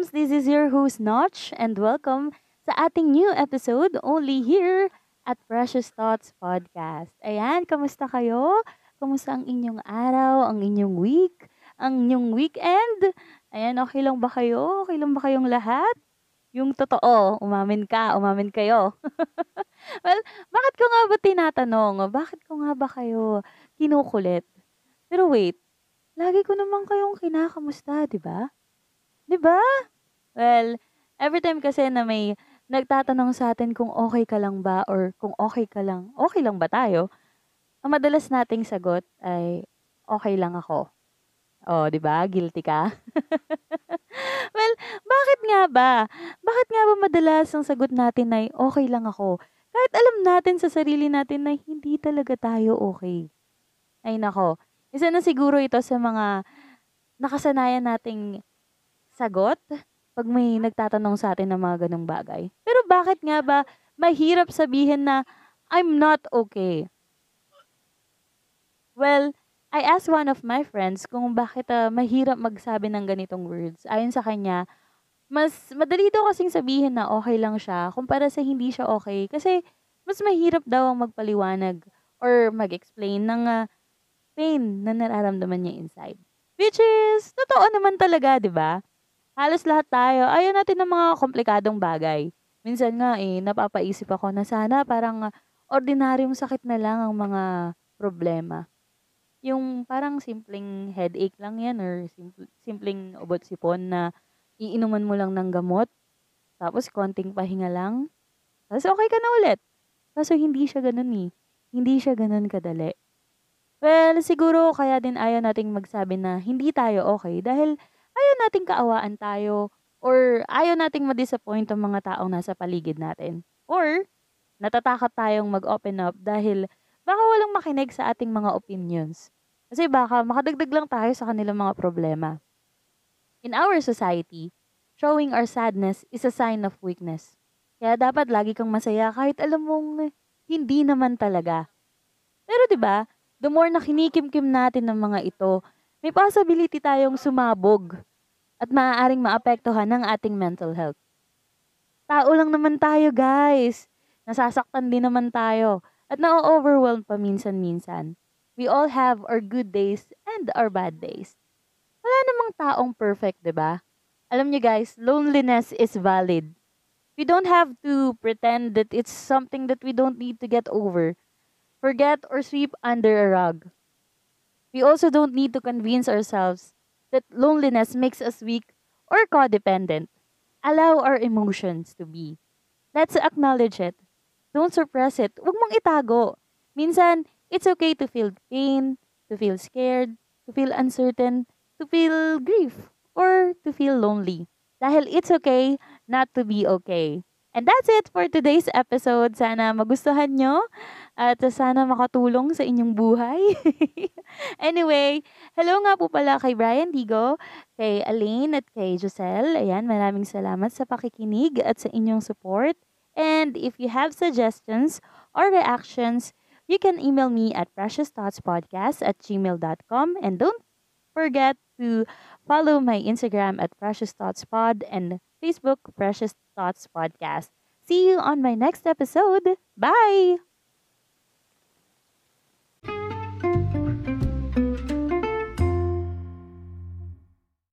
Kams! This is your host, Notch, and welcome sa ating new episode only here at Precious Thoughts Podcast. Ayan, kamusta kayo? Kamusta ang inyong araw, ang inyong week, ang inyong weekend? Ayan, okay lang ba kayo? Okay lang ba kayong lahat? Yung totoo, umamin ka, umamin kayo. well, bakit ko nga ba tinatanong? Bakit ko nga ba kayo kinukulit? Pero wait, lagi ko naman kayong kinakamusta, di ba? 'Di ba? Well, every time kasi na may nagtatanong sa atin kung okay ka lang ba or kung okay ka lang, okay lang ba tayo? Ang madalas nating sagot ay okay lang ako. Oh, 'di ba? Guilty ka? well, bakit nga ba? Bakit nga ba madalas ang sagot natin ay okay lang ako? Kahit alam natin sa sarili natin na hindi talaga tayo okay. Ay nako, isa na siguro ito sa mga nakasanayan nating sagot pag may nagtatanong sa atin ng mga ganong bagay. Pero bakit nga ba mahirap sabihin na I'm not okay? Well, I asked one of my friends kung bakit uh, mahirap magsabi ng ganitong words. Ayon sa kanya, mas madali daw kasing sabihin na okay lang siya kumpara sa hindi siya okay. Kasi mas mahirap daw ang magpaliwanag or mag-explain ng uh, pain na nararamdaman niya inside. Which is, totoo naman talaga, di ba? Halos lahat tayo, ayaw natin ng mga komplikadong bagay. Minsan nga eh, napapaisip ako na sana parang ordinaryong sakit na lang ang mga problema. Yung parang simpleng headache lang yan or simple, simpleng ubot sipon na iinuman mo lang ng gamot, tapos konting pahinga lang, tapos okay ka na ulit. Kaso hindi siya ganun eh. Hindi siya ganun kadali. Well, siguro kaya din ayaw nating magsabi na hindi tayo okay dahil ayaw nating kaawaan tayo or ayaw nating ma-disappoint ang mga taong nasa paligid natin. Or natatakot tayong mag-open up dahil baka walang makinig sa ating mga opinions. Kasi baka makadagdag lang tayo sa kanilang mga problema. In our society, showing our sadness is a sign of weakness. Kaya dapat lagi kang masaya kahit alam mong hindi naman talaga. Pero 'di ba, the more na kinikimkim natin ng mga ito, may possibility tayong sumabog at maaaring maapektuhan ng ating mental health. Tao lang naman tayo, guys. Nasasaktan din naman tayo at na-overwhelm pa minsan-minsan. We all have our good days and our bad days. Wala namang taong perfect, 'di ba? Alam niyo guys, loneliness is valid. We don't have to pretend that it's something that we don't need to get over, forget or sweep under a rug. We also don't need to convince ourselves that loneliness makes us weak or codependent. Allow our emotions to be. Let's acknowledge it. Don't suppress it. Huwag mong itago. Minsan, it's okay to feel pain, to feel scared, to feel uncertain, to feel grief, or to feel lonely. Dahil it's okay not to be okay. And that's it for today's episode. Sana magustuhan nyo at sana makatulong sa inyong buhay. anyway, hello nga po pala kay Brian Digo, kay Alaine at kay Giselle. Ayan, maraming salamat sa pakikinig at sa inyong support. And if you have suggestions or reactions, you can email me at preciousthoughtspodcast at gmail.com. And don't forget to follow my Instagram at Precious Thoughts Pod and Facebook Precious Thoughts Podcast. See you on my next episode. Bye!